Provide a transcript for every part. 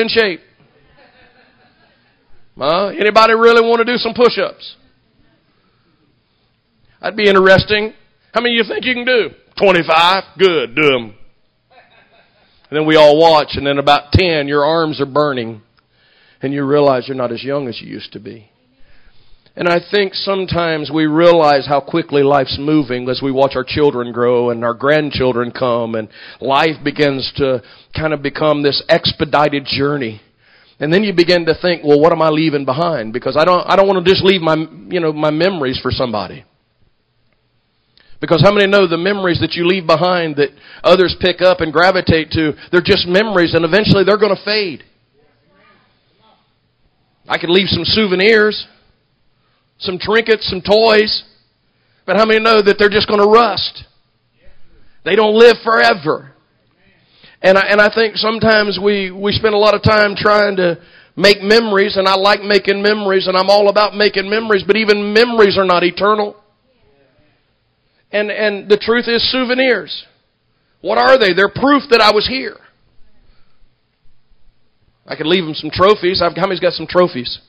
in shape. Uh, anybody really want to do some push-ups? That'd be interesting. How many you think you can do? 25? Good, do them. And then we all watch, and then about 10, your arms are burning, and you realize you're not as young as you used to be. And I think sometimes we realize how quickly life's moving as we watch our children grow and our grandchildren come and life begins to kind of become this expedited journey. And then you begin to think, well, what am I leaving behind? Because I don't, I don't want to just leave my, you know, my memories for somebody. Because how many know the memories that you leave behind that others pick up and gravitate to, they're just memories and eventually they're going to fade. I could leave some souvenirs some trinkets, some toys. But how many know that they're just going to rust? They don't live forever. And I, and I think sometimes we, we spend a lot of time trying to make memories, and I like making memories, and I'm all about making memories, but even memories are not eternal. And, and the truth is souvenirs. What are they? They're proof that I was here. I could leave them some trophies. I've, how many's got some trophies?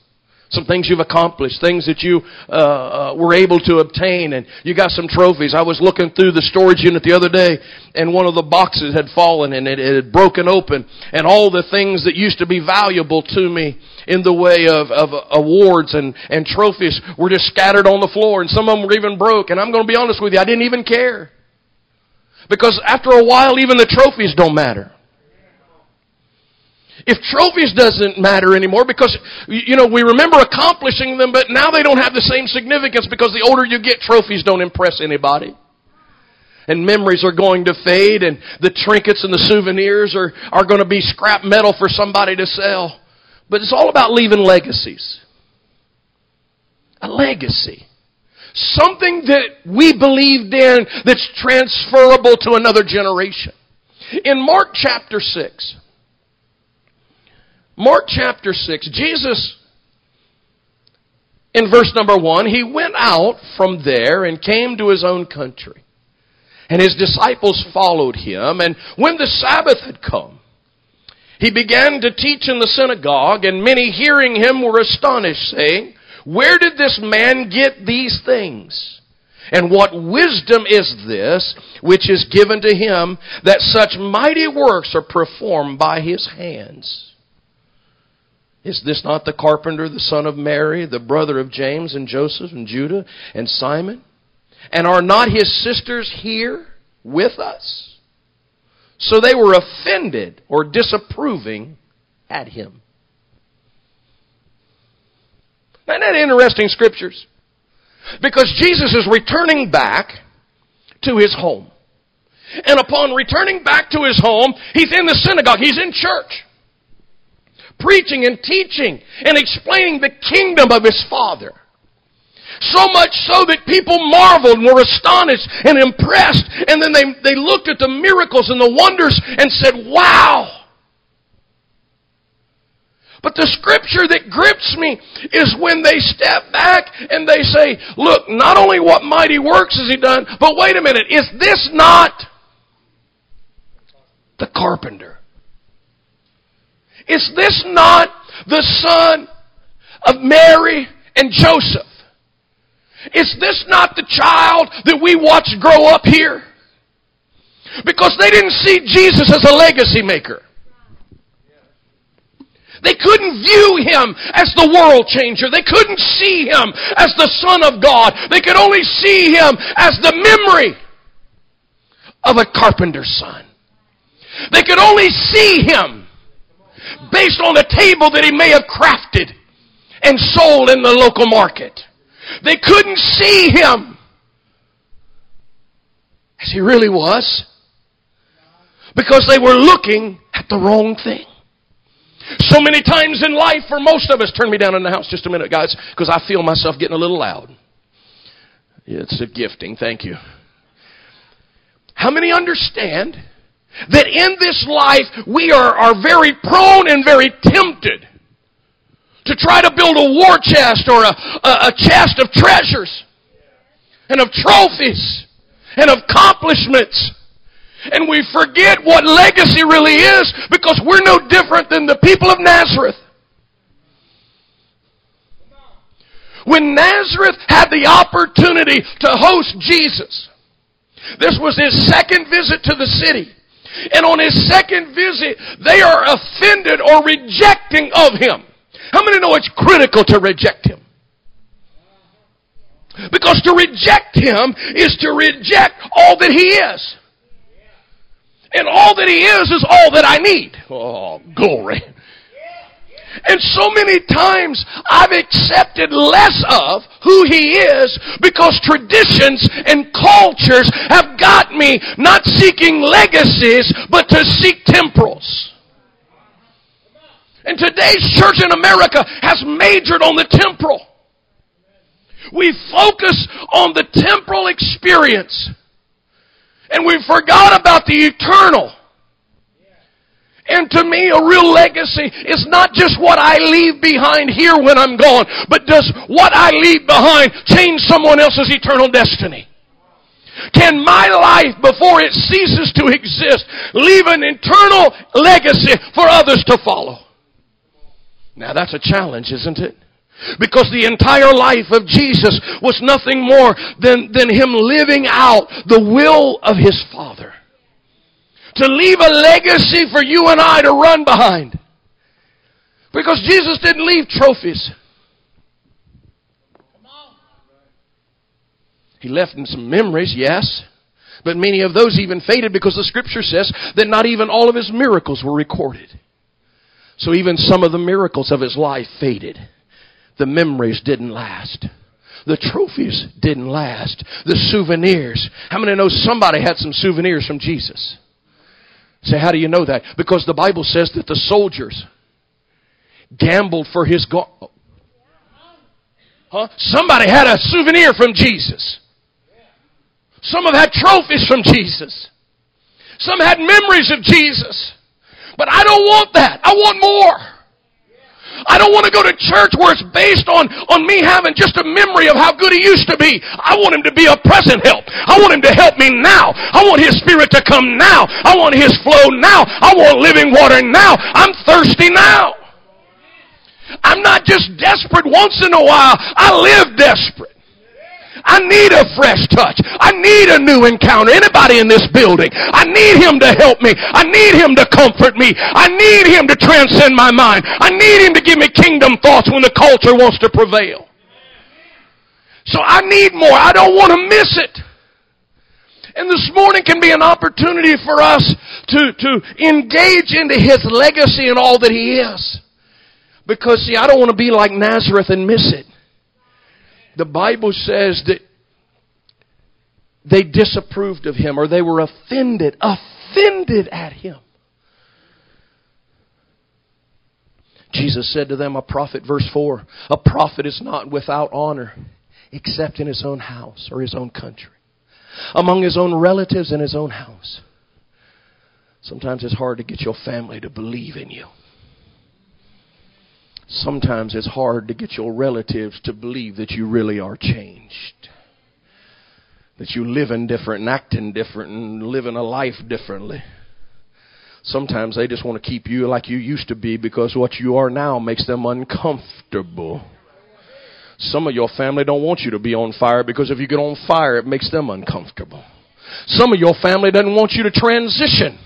Some things you've accomplished, things that you uh, uh, were able to obtain, and you got some trophies. I was looking through the storage unit the other day, and one of the boxes had fallen and it, it had broken open, and all the things that used to be valuable to me in the way of, of awards and, and trophies were just scattered on the floor, and some of them were even broke. And I'm going to be honest with you, I didn't even care. Because after a while, even the trophies don't matter. If trophies doesn't matter anymore because, you know, we remember accomplishing them, but now they don't have the same significance because the older you get, trophies don't impress anybody. And memories are going to fade and the trinkets and the souvenirs are, are going to be scrap metal for somebody to sell. But it's all about leaving legacies. A legacy. Something that we believed in that's transferable to another generation. In Mark chapter 6, Mark chapter 6, Jesus, in verse number 1, he went out from there and came to his own country. And his disciples followed him. And when the Sabbath had come, he began to teach in the synagogue, and many hearing him were astonished, saying, Where did this man get these things? And what wisdom is this which is given to him that such mighty works are performed by his hands? Is this not the carpenter, the son of Mary, the brother of James and Joseph and Judah and Simon? And are not his sisters here with us? So they were offended or disapproving at him. Isn't that interesting scriptures? Because Jesus is returning back to his home. And upon returning back to his home, he's in the synagogue, he's in church preaching and teaching and explaining the kingdom of his Father. So much so that people marveled and were astonished and impressed. And then they, they looked at the miracles and the wonders and said, wow. But the scripture that grips me is when they step back and they say, look, not only what mighty works has he done, but wait a minute, is this not the carpenter? Is this not the son of Mary and Joseph? Is this not the child that we watched grow up here? Because they didn't see Jesus as a legacy maker. They couldn't view him as the world changer. They couldn't see him as the Son of God. They could only see him as the memory of a carpenter's son. They could only see him based on the table that he may have crafted and sold in the local market. They couldn't see him as he really was because they were looking at the wrong thing. So many times in life, for most of us, turn me down in the house just a minute, guys, because I feel myself getting a little loud. It's a gifting, thank you. How many understand that in this life we are, are very prone and very tempted to try to build a war chest or a, a, a chest of treasures and of trophies and of accomplishments. And we forget what legacy really is because we're no different than the people of Nazareth. When Nazareth had the opportunity to host Jesus, this was his second visit to the city. And on his second visit, they are offended or rejecting of him. How many know it's critical to reject him? Because to reject him is to reject all that he is. And all that he is is all that I need. Oh, glory. And so many times I've accepted less of who He is because traditions and cultures have got me not seeking legacies, but to seek temporals. And today's church in America has majored on the temporal. We focus on the temporal experience. And we forgot about the eternal. And to me, a real legacy is not just what I leave behind here when I'm gone, but does what I leave behind change someone else's eternal destiny? Can my life, before it ceases to exist, leave an eternal legacy for others to follow? Now that's a challenge, isn't it? Because the entire life of Jesus was nothing more than, than Him living out the will of His Father to leave a legacy for you and I to run behind. Because Jesus didn't leave trophies. He left them some memories, yes. But many of those even faded because the scripture says that not even all of his miracles were recorded. So even some of the miracles of his life faded. The memories didn't last. The trophies didn't last. The souvenirs. How many know somebody had some souvenirs from Jesus? Say, how do you know that? Because the Bible says that the soldiers gambled for his God. Huh? Somebody had a souvenir from Jesus. Some have had trophies from Jesus. Some had memories of Jesus. But I don't want that. I want more. I don't want to go to church where it's based on, on me having just a memory of how good he used to be. I want him to be a present help. I want him to help me now. I want his spirit to come now. I want his flow now. I want living water now. I'm thirsty now. I'm not just desperate once in a while. I live desperate. I need a fresh touch. I need a new encounter. Anybody in this building? I need Him to help me. I need Him to comfort me. I need Him to transcend my mind. I need Him to give me kingdom thoughts when the culture wants to prevail. So I need more. I don't want to miss it. And this morning can be an opportunity for us to, to engage into His legacy and all that He is. Because see, I don't want to be like Nazareth and miss it the Bible says that they disapproved of him or they were offended, offended at him. Jesus said to them, a prophet, verse 4, a prophet is not without honor except in his own house or his own country, among his own relatives in his own house. Sometimes it's hard to get your family to believe in you. Sometimes it's hard to get your relatives to believe that you really are changed. That you living different and acting different and living a life differently. Sometimes they just want to keep you like you used to be because what you are now makes them uncomfortable. Some of your family don't want you to be on fire because if you get on fire, it makes them uncomfortable. Some of your family doesn't want you to transition.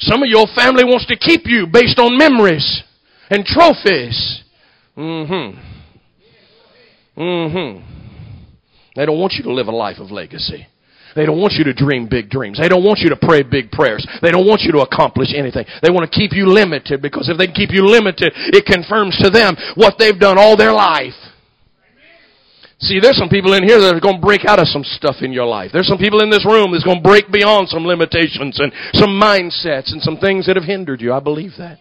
Some of your family wants to keep you based on memories and trophies. Mm-hmm. Mm-hmm. They don't want you to live a life of legacy. They don't want you to dream big dreams. They don't want you to pray big prayers. They don't want you to accomplish anything. They want to keep you limited because if they keep you limited, it confirms to them what they've done all their life. See, there's some people in here that are going to break out of some stuff in your life. There's some people in this room that's going to break beyond some limitations and some mindsets and some things that have hindered you. I believe that.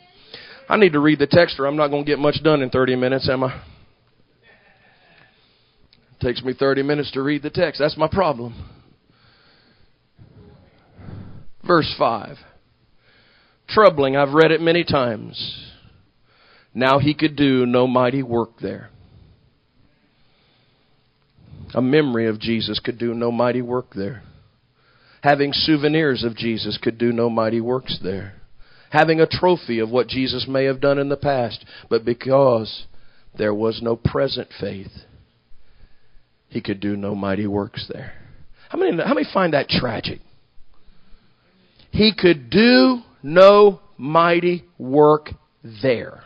I need to read the text or I'm not going to get much done in 30 minutes, am I? It takes me 30 minutes to read the text. That's my problem. Verse 5. Troubling, I've read it many times. Now he could do no mighty work there. A memory of Jesus could do no mighty work there Having souvenirs of Jesus could do no mighty works there. Having a trophy of what Jesus may have done in the past, but because there was no present faith, he could do no mighty works there. How many, how many find that tragic? He could do no mighty work there.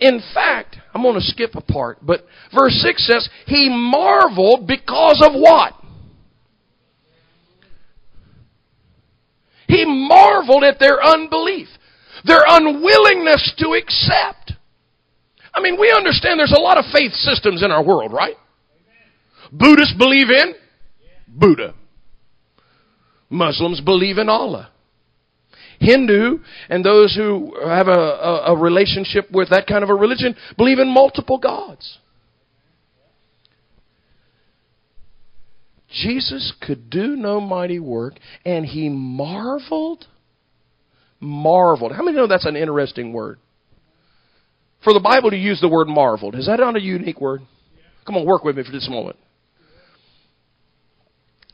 In fact, I'm going to skip a part, but verse 6 says, He marveled because of what? He marveled at their unbelief, their unwillingness to accept. I mean, we understand there's a lot of faith systems in our world, right? Buddhists believe in Buddha. Muslims believe in Allah. Hindu and those who have a, a, a, relationship with that kind of a religion believe in multiple gods. Jesus could do no mighty work, and he marveled. Marveled. How many know that's an interesting word? For the Bible to use the word marveled, is that not a unique word? Come on, work with me for just a moment.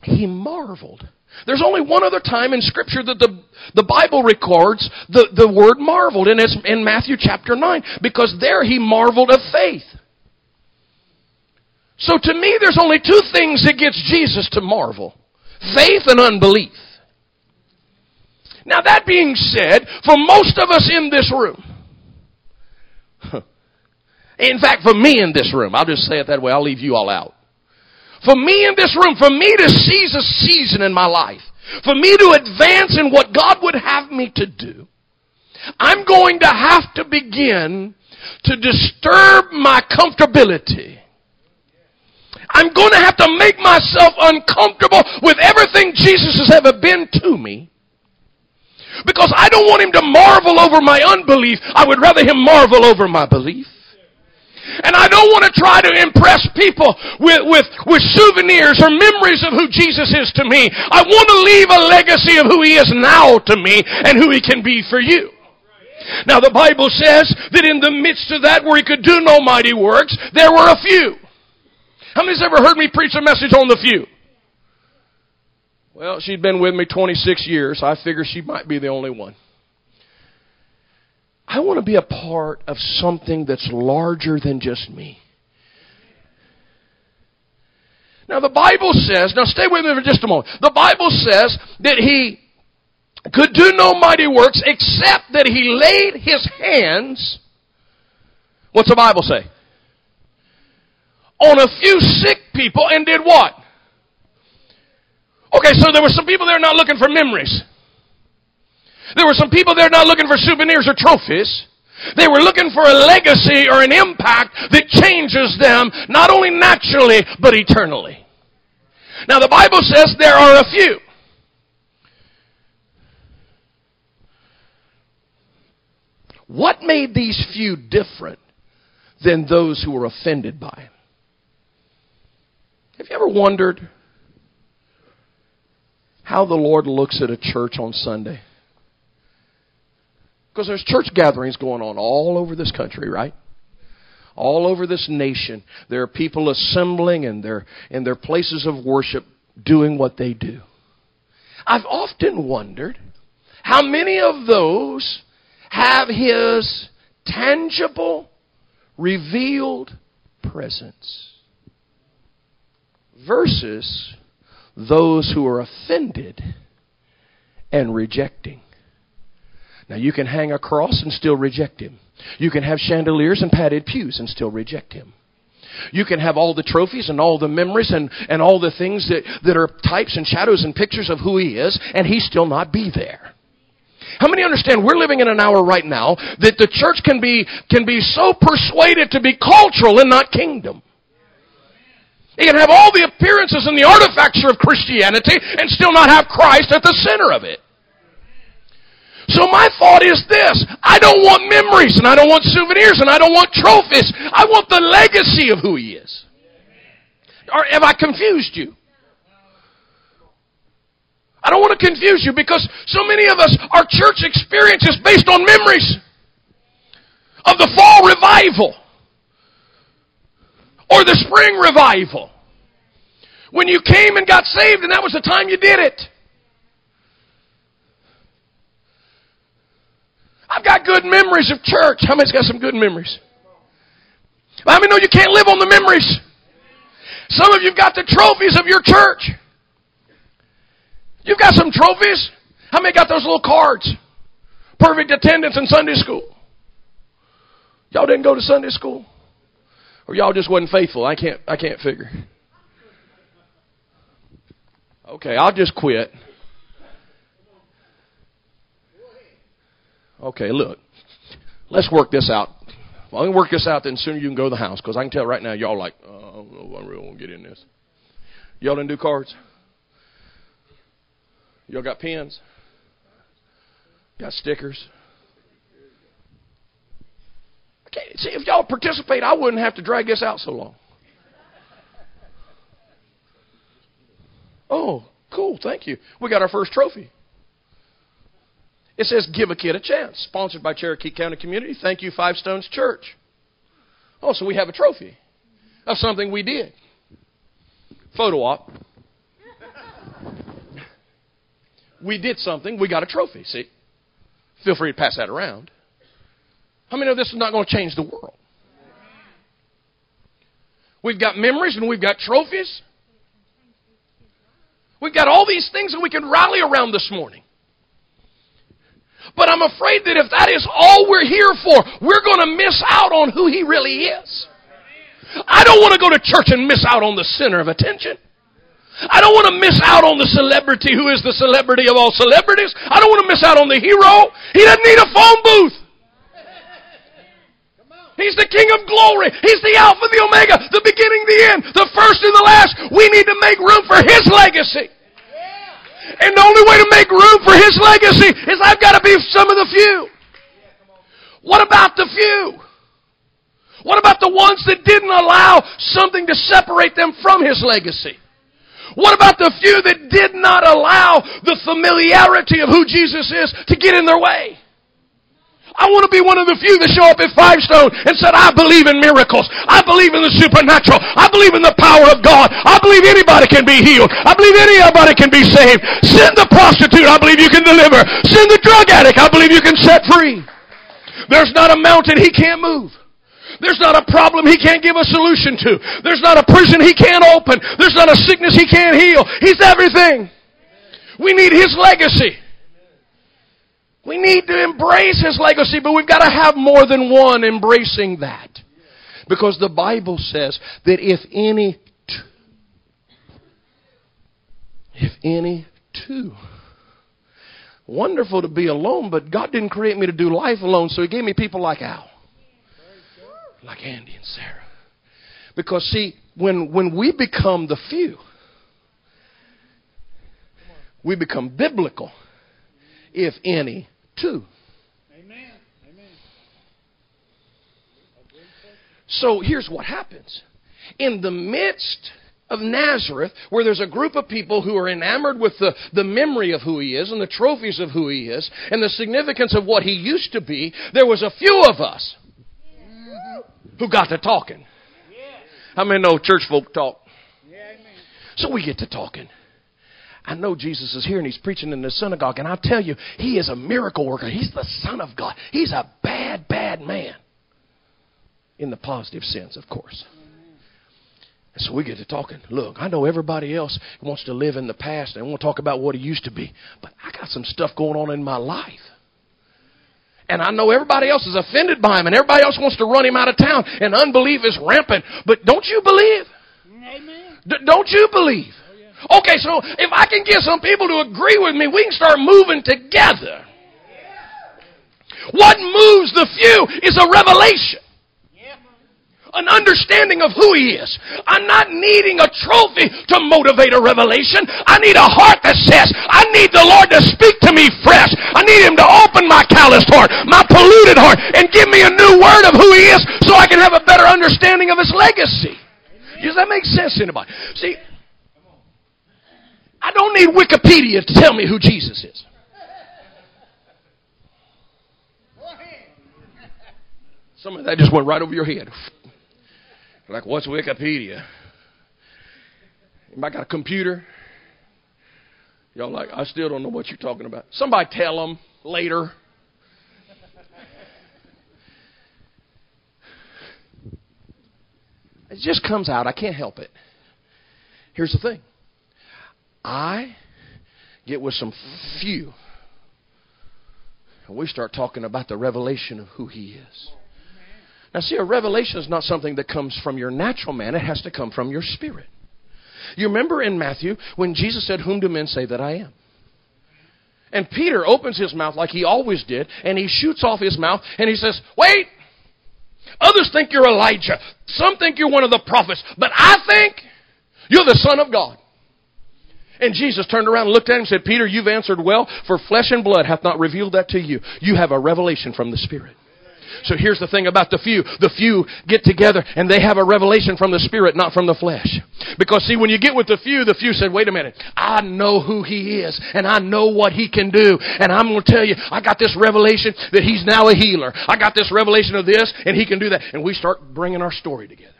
He marveled. There's only one other time in Scripture that the, the Bible records the, the word marveled, and it's in Matthew chapter 9, because there he marveled of faith. So to me, there's only two things that gets Jesus to marvel. Faith and unbelief. Now that being said, for most of us in this room, in fact, for me in this room, I'll just say it that way, I'll leave you all out. For me in this room, for me to seize a season in my life, for me to advance in what God would have me to do, I'm going to have to begin to disturb my comfortability. I'm going to have to make myself uncomfortable with everything Jesus has ever been to me. Because I don't want him to marvel over my unbelief. I would rather him marvel over my belief. And I don't want to try to impress people with, with, with souvenirs or memories of who Jesus is to me. I want to leave a legacy of who He is now to me and who He can be for you. Now the Bible says that in the midst of that where He could do no mighty works, there were a few. How many's ever heard me preach a message on the few? Well, she'd been with me 26 years. I figure she might be the only one. I want to be a part of something that's larger than just me. Now the Bible says, now stay with me for just a moment. The Bible says that he could do no mighty works except that he laid his hands, what's the Bible say? On a few sick people and did what? Okay, so there were some people there not looking for memories. There were some people there not looking for souvenirs or trophies. They were looking for a legacy or an impact that changes them not only naturally, but eternally. Now the Bible says there are a few. What made these few different than those who were offended by him? Have you ever wondered how the Lord looks at a church on Sunday? Because there's church gatherings going on all over this country, right? All over this nation. There are people assembling in their, in their places of worship doing what they do. I've often wondered how many of those have His tangible, revealed presence versus those who are offended and rejecting. Now you can hang a cross and still reject him. You can have chandeliers and padded pews and still reject him. You can have all the trophies and all the memories and, and all the things that, that are types and shadows and pictures of who he is, and he still not be there. How many understand we're living in an hour right now that the church can be, can be so persuaded to be cultural and not kingdom? It can have all the appearances and the artifacture of Christianity and still not have Christ at the center of it. So my thought is this. I don't want memories and I don't want souvenirs and I don't want trophies. I want the legacy of who he is. Or have I confused you? I don't want to confuse you because so many of us, our church experience is based on memories of the fall revival or the spring revival. When you came and got saved, and that was the time you did it. I've got good memories of church. How many's got some good memories? Let me know you can't live on the memories? Some of you've got the trophies of your church. You've got some trophies. How many got those little cards? Perfect attendance in Sunday school. Y'all didn't go to Sunday school? Or y'all just wasn't faithful? I can't I can't figure. Okay, I'll just quit. Okay, look. Let's work this out. Well, I can work this out, then sooner you can go to the house because I can tell right now y'all like, oh, I don't know, I really want to get in this. Y'all didn't do cards? Y'all got pens? Got stickers? Okay, see, if y'all participate, I wouldn't have to drag this out so long. Oh, cool, thank you. We got our first trophy. It says, Give a Kid a Chance, sponsored by Cherokee County Community. Thank you, Five Stones Church. Oh, so we have a trophy of something we did. Photo op. we did something, we got a trophy, see? Feel free to pass that around. How many know this is not going to change the world? We've got memories and we've got trophies. We've got all these things that we can rally around this morning. But I'm afraid that if that is all we're here for, we're going to miss out on who He really is. I don't want to go to church and miss out on the center of attention. I don't want to miss out on the celebrity who is the celebrity of all celebrities. I don't want to miss out on the hero. He doesn't need a phone booth. He's the King of glory. He's the Alpha, the Omega, the beginning, the end, the first and the last. We need to make room for His legacy. And the only way to make room for His legacy is I've got to be some of the few. What about the few? What about the ones that didn't allow something to separate them from His legacy? What about the few that did not allow the familiarity of who Jesus is to get in their way? I want to be one of the few that show up at Five Stone and said, I believe in miracles. I believe in the supernatural. I believe in the power of God. I believe anybody can be healed. I believe anybody can be saved. Send the prostitute. I believe you can deliver. Send the drug addict. I believe you can set free. There's not a mountain he can't move. There's not a problem he can't give a solution to. There's not a prison he can't open. There's not a sickness he can't heal. He's everything. We need his legacy. We need to embrace his legacy, but we've got to have more than one embracing that. Because the Bible says that if any if any two wonderful to be alone, but God didn't create me to do life alone, so he gave me people like Al like Andy and Sarah. Because, see, when, when we become the few, we become biblical, if any, two. Amen. Amen. So here's what happens. In the midst of Nazareth, where there's a group of people who are enamored with the, the memory of who he is and the trophies of who he is and the significance of what he used to be, there was a few of us who got to talking. How many know church folk talk? So we get to talking. I know Jesus is here and he's preaching in the synagogue, and I tell you, he is a miracle worker. He's the Son of God. He's a bad, bad man. In the positive sense, of course. And so we get to talking. Look, I know everybody else wants to live in the past and want to talk about what he used to be, but I got some stuff going on in my life. And I know everybody else is offended by him and everybody else wants to run him out of town and unbelief is rampant. But don't you believe? Amen. D- don't you believe? Okay, so if I can get some people to agree with me, we can start moving together. What moves the few is a revelation an understanding of who He is. I'm not needing a trophy to motivate a revelation. I need a heart that says, I need the Lord to speak to me fresh. I need Him to open my calloused heart, my polluted heart, and give me a new word of who He is so I can have a better understanding of His legacy. Does that make sense anybody? See, I don't need Wikipedia to tell me who Jesus is. Some of that just went right over your head. Like, what's Wikipedia? I got a computer. Y'all like, I still don't know what you're talking about. Somebody tell them later. It just comes out. I can't help it. Here's the thing I get with some few, and we start talking about the revelation of who He is. Now, see, a revelation is not something that comes from your natural man, it has to come from your spirit. You remember in Matthew when Jesus said, Whom do men say that I am? And Peter opens his mouth like he always did, and he shoots off his mouth, and he says, Wait! Others think you're Elijah. Some think you're one of the prophets. But I think you're the Son of God. And Jesus turned around and looked at him and said, Peter, you've answered well, for flesh and blood hath not revealed that to you. You have a revelation from the Spirit. So here's the thing about the few. The few get together and they have a revelation from the Spirit, not from the flesh. Because see, when you get with the few, the few said, wait a minute, I know who He is and I know what He can do. And I'm going to tell you, I got this revelation that He's now a healer. I got this revelation of this and He can do that. And we start bringing our story together.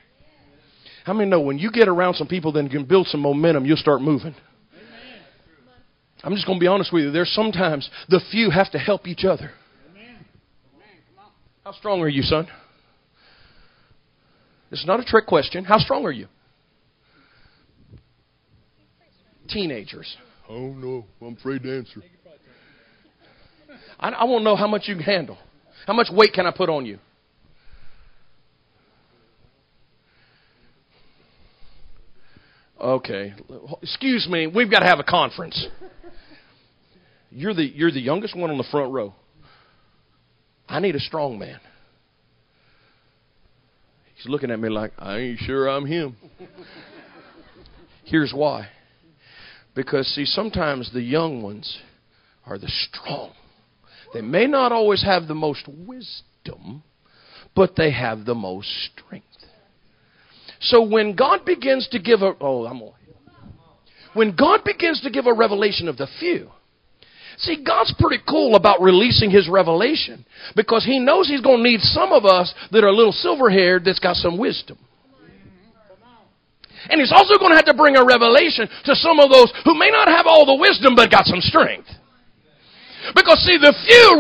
How many know when you get around some people that can build some momentum, you'll start moving? I'm just going to be honest with you. There's sometimes the few have to help each other. How strong are you, son? This is not a trick question. How strong are you? Teenagers. Oh no, I'm afraid to answer. I, I want to know how much you can handle. How much weight can I put on you? Okay. Excuse me, we've got to have a conference. You're the you're the youngest one on the front row. I need a strong man. He's looking at me like, I ain't sure I'm him. Here's why. Because, see, sometimes the young ones are the strong. They may not always have the most wisdom, but they have the most strength. So when God begins to give a oh I'm when God begins to give a revelation of the few, See, God's pretty cool about releasing His revelation because He knows He's going to need some of us that are a little silver haired that's got some wisdom. And He's also going to have to bring a revelation to some of those who may not have all the wisdom but got some strength. Because see, the few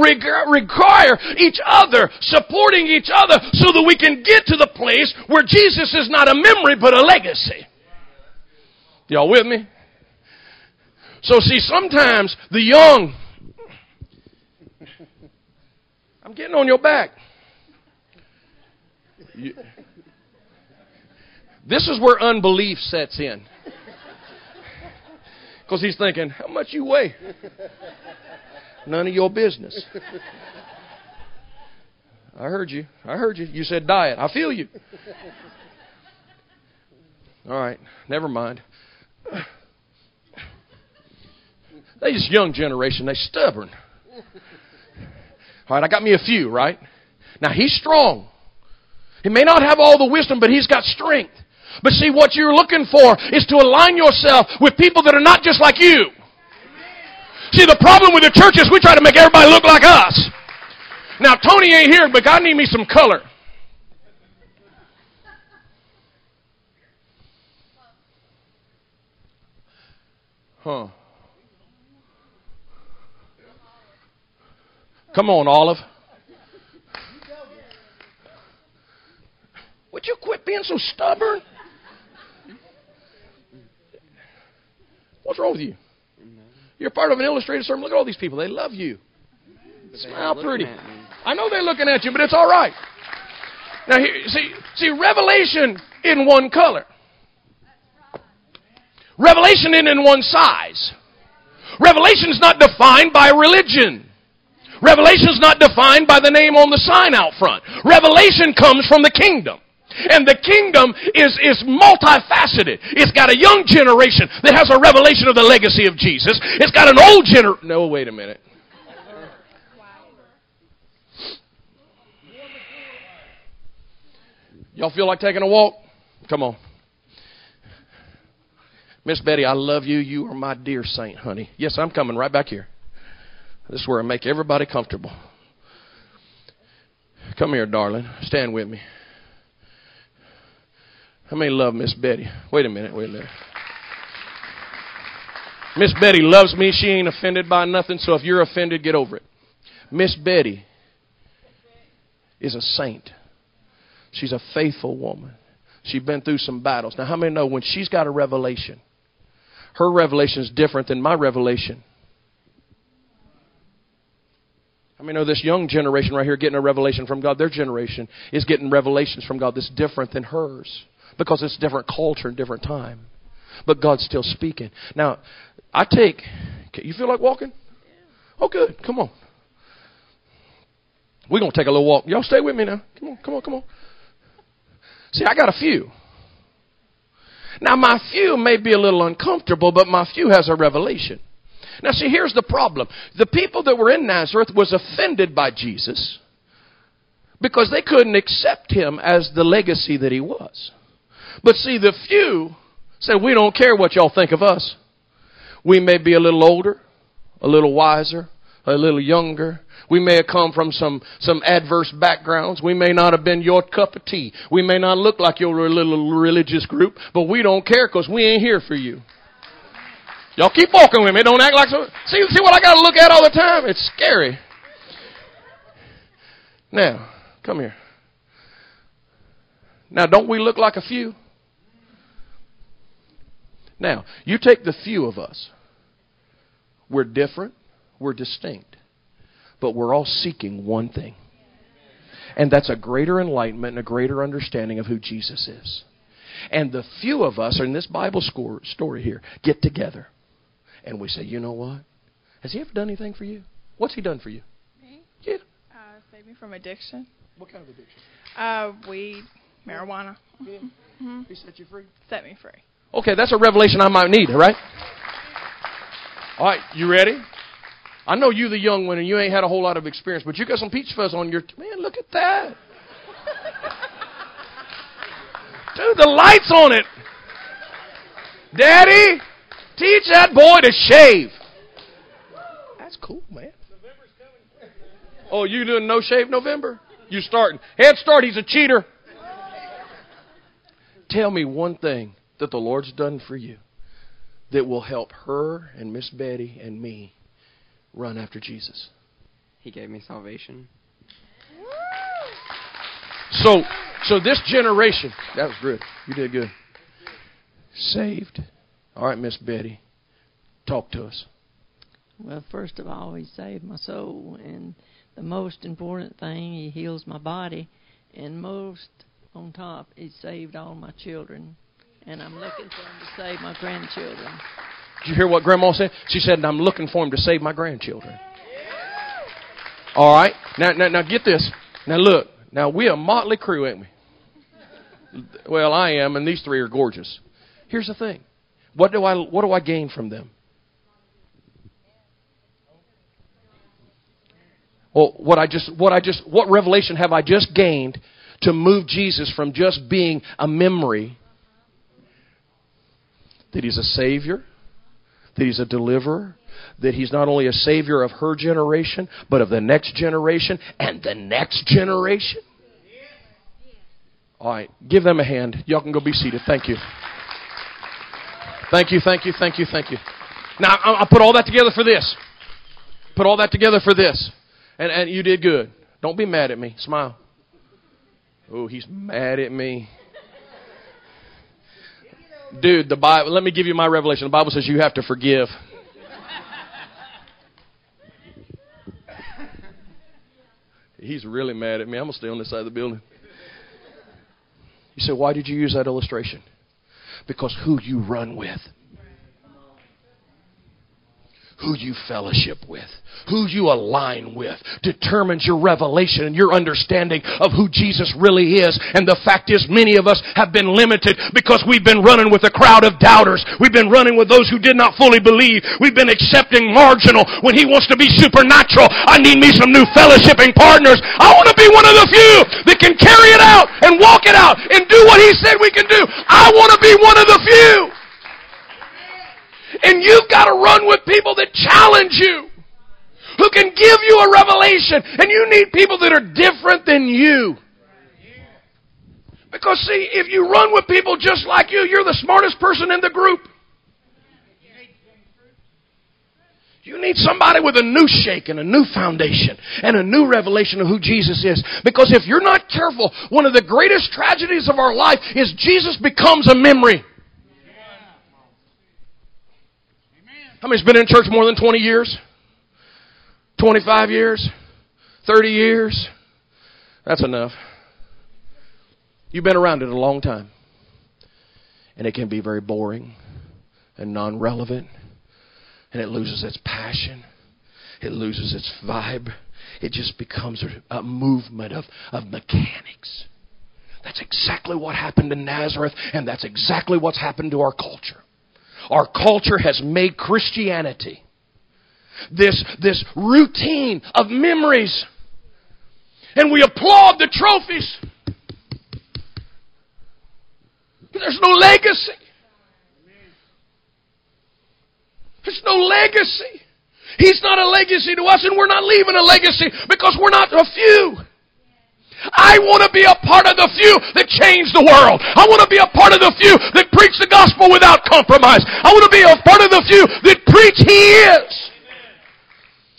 require each other, supporting each other so that we can get to the place where Jesus is not a memory but a legacy. Y'all with me? So, see, sometimes the young, I'm getting on your back. You, this is where unbelief sets in. Because he's thinking, how much you weigh? None of your business. I heard you. I heard you. You said diet. I feel you. All right. Never mind. They just young generation. They stubborn. All right, I got me a few, right? Now he's strong. He may not have all the wisdom, but he's got strength. But see, what you're looking for is to align yourself with people that are not just like you. See, the problem with the church is we try to make everybody look like us. Now, Tony ain't here, but I need me some color. Huh. Come on, Olive. Would you quit being so stubborn? What's wrong with you? You're part of an illustrated sermon. Look at all these people. They love you. Smile pretty. I know they're looking at you, but it's all right. Now, here, see, see, revelation in one color. Revelation isn't in one size. Revelation is not defined by religion. Revelation is not defined by the name on the sign out front. Revelation comes from the kingdom. And the kingdom is, is multifaceted. It's got a young generation that has a revelation of the legacy of Jesus. It's got an old generation. No, wait a minute. Y'all feel like taking a walk? Come on. Miss Betty, I love you. You are my dear saint, honey. Yes, I'm coming right back here. This is where I make everybody comfortable. Come here, darling. Stand with me. How many love Miss Betty? Wait a minute. Wait a minute. Miss Betty loves me. She ain't offended by nothing, so if you're offended, get over it. Miss Betty is a saint. She's a faithful woman. She's been through some battles. Now, how many know when she's got a revelation, her revelation is different than my revelation? I mean, know this young generation right here getting a revelation from God, their generation is getting revelations from God that's different than hers because it's different culture and different time. But God's still speaking. Now, I take. You feel like walking? Oh, good. Come on. We're going to take a little walk. Y'all stay with me now. Come on, come on, come on. See, I got a few. Now, my few may be a little uncomfortable, but my few has a revelation. Now, see, here's the problem. The people that were in Nazareth was offended by Jesus because they couldn't accept him as the legacy that he was. But see, the few said, we don't care what y'all think of us. We may be a little older, a little wiser, a little younger. We may have come from some, some adverse backgrounds. We may not have been your cup of tea. We may not look like your little religious group, but we don't care because we ain't here for you. Y'all keep walking with me. Don't act like so. See, see what I got to look at all the time? It's scary. Now, come here. Now, don't we look like a few? Now, you take the few of us. We're different, we're distinct, but we're all seeking one thing. And that's a greater enlightenment and a greater understanding of who Jesus is. And the few of us in this Bible story here get together and we say, you know what? Has he ever done anything for you? What's he done for you? Me? Yeah. Uh, saved me from addiction. What kind of addiction? Uh, weed, marijuana. Yeah. Mm-hmm. He set you free? Set me free. Okay, that's a revelation I might need, all right? All right, you ready? I know you, the young one, and you ain't had a whole lot of experience, but you got some peach fuzz on your. T- Man, look at that. Dude, the light's on it. Daddy, teach that boy to shave. That's cool, man. Oh, you doing no shave November? You starting. Head start, he's a cheater. Tell me one thing that the Lord's done for you that will help her and Miss Betty and me run after Jesus? He gave me salvation. So, so this generation, that was good. You did good. Saved. All right, Miss Betty, talk to us. Well, first of all, He saved my soul, and the most important thing, He heals my body, and most on top, He saved all my children and I'm looking for him to save my grandchildren. Did you hear what Grandma said? She said, I'm looking for him to save my grandchildren. All right. Now, now, now get this. Now look. Now we a motley crew, ain't we? Well, I am, and these three are gorgeous. Here's the thing. What do I what do I gain from them? Well, what I just what I just what revelation have I just gained to move Jesus from just being a memory that He's a Savior, that He's a deliverer, that He's not only a Savior of her generation, but of the next generation and the next generation. All right, give them a hand. Y'all can go be seated. Thank you. Thank you, thank you, thank you, thank you. Now, I put all that together for this. Put all that together for this. And, and you did good. Don't be mad at me. Smile. Oh, he's mad at me. Dude, the Bible, let me give you my revelation. The Bible says you have to forgive. He's really mad at me. I'm going to stay on this side of the building. You say, why did you use that illustration? Because who you run with who you fellowship with, who you align with, determines your revelation and your understanding of who Jesus really is. And the fact is, many of us have been limited because we've been running with a crowd of doubters. We've been running with those who did not fully believe. We've been accepting marginal when He wants to be supernatural. I need me some new fellowshipping partners. I want to be one of the few that can carry it out and walk it out and do what He said we can do. I want to be one of the few. And you've got to run with people that challenge you, who can give you a revelation. And you need people that are different than you. Because, see, if you run with people just like you, you're the smartest person in the group. You need somebody with a new shake and a new foundation and a new revelation of who Jesus is. Because if you're not careful, one of the greatest tragedies of our life is Jesus becomes a memory. How many's been in church more than 20 years? 25 years? 30 years? That's enough. You've been around it a long time. And it can be very boring and non relevant and it loses its passion. It loses its vibe. It just becomes a, movement of, of mechanics. That's exactly what happened in Nazareth, and that's exactly what's happened to our culture. Our culture has made Christianity this, this routine of memories. And we applaud the trophies. There's no legacy. There's no legacy. He's not a legacy to us, and we're not leaving a legacy because we're not a few. I want to be a part of the few that change the world. I want to be a part of the few that preach the gospel without compromise. I want to be a part of the few that preach He is.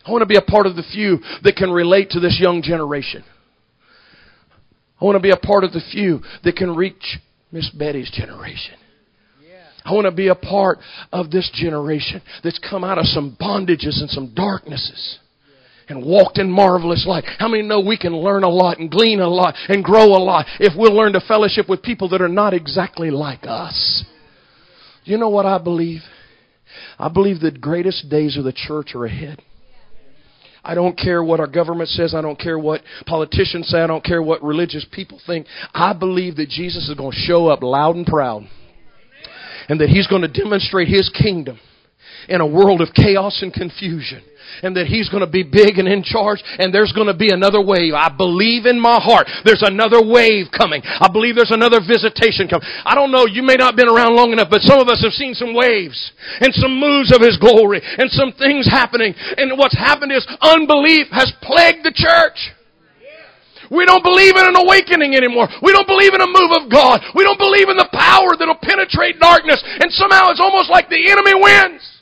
I want to be a part of the few that can relate to this young generation. I want to be a part of the few that can reach Miss Betty's generation. I want to be a part of this generation that's come out of some bondages and some darknesses and walked in marvelous light. How many know we can learn a lot and glean a lot and grow a lot if we'll learn to fellowship with people that are not exactly like us? You know what I believe? I believe the greatest days of the church are ahead. I don't care what our government says. I don't care what politicians say. I don't care what religious people think. I believe that Jesus is going to show up loud and proud and that He's going to demonstrate His kingdom in a world of chaos and confusion and that he's going to be big and in charge and there's going to be another wave. I believe in my heart there's another wave coming. I believe there's another visitation coming. I don't know, you may not have been around long enough, but some of us have seen some waves and some moves of his glory and some things happening. And what's happened is unbelief has plagued the church. We don't believe in an awakening anymore. We don't believe in a move of God. We don't believe in the power that'll penetrate darkness. And somehow it's almost like the enemy wins.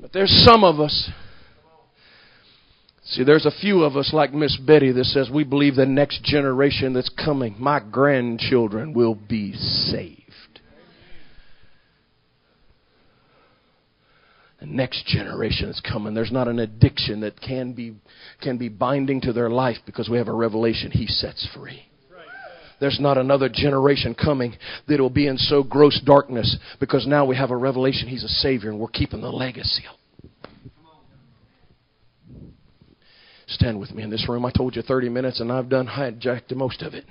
But there's some of us. See, there's a few of us like Miss Betty that says we believe the next generation that's coming, my grandchildren, will be saved. the next generation that's coming. There's not an addiction that can be can be binding to their life because we have a revelation He sets free. There's not another generation coming that will be in so gross darkness because now we have a revelation He's a Savior and we're keeping the legacy. Stand with me in this room. I told you 30 minutes and I've done hijacked most of it.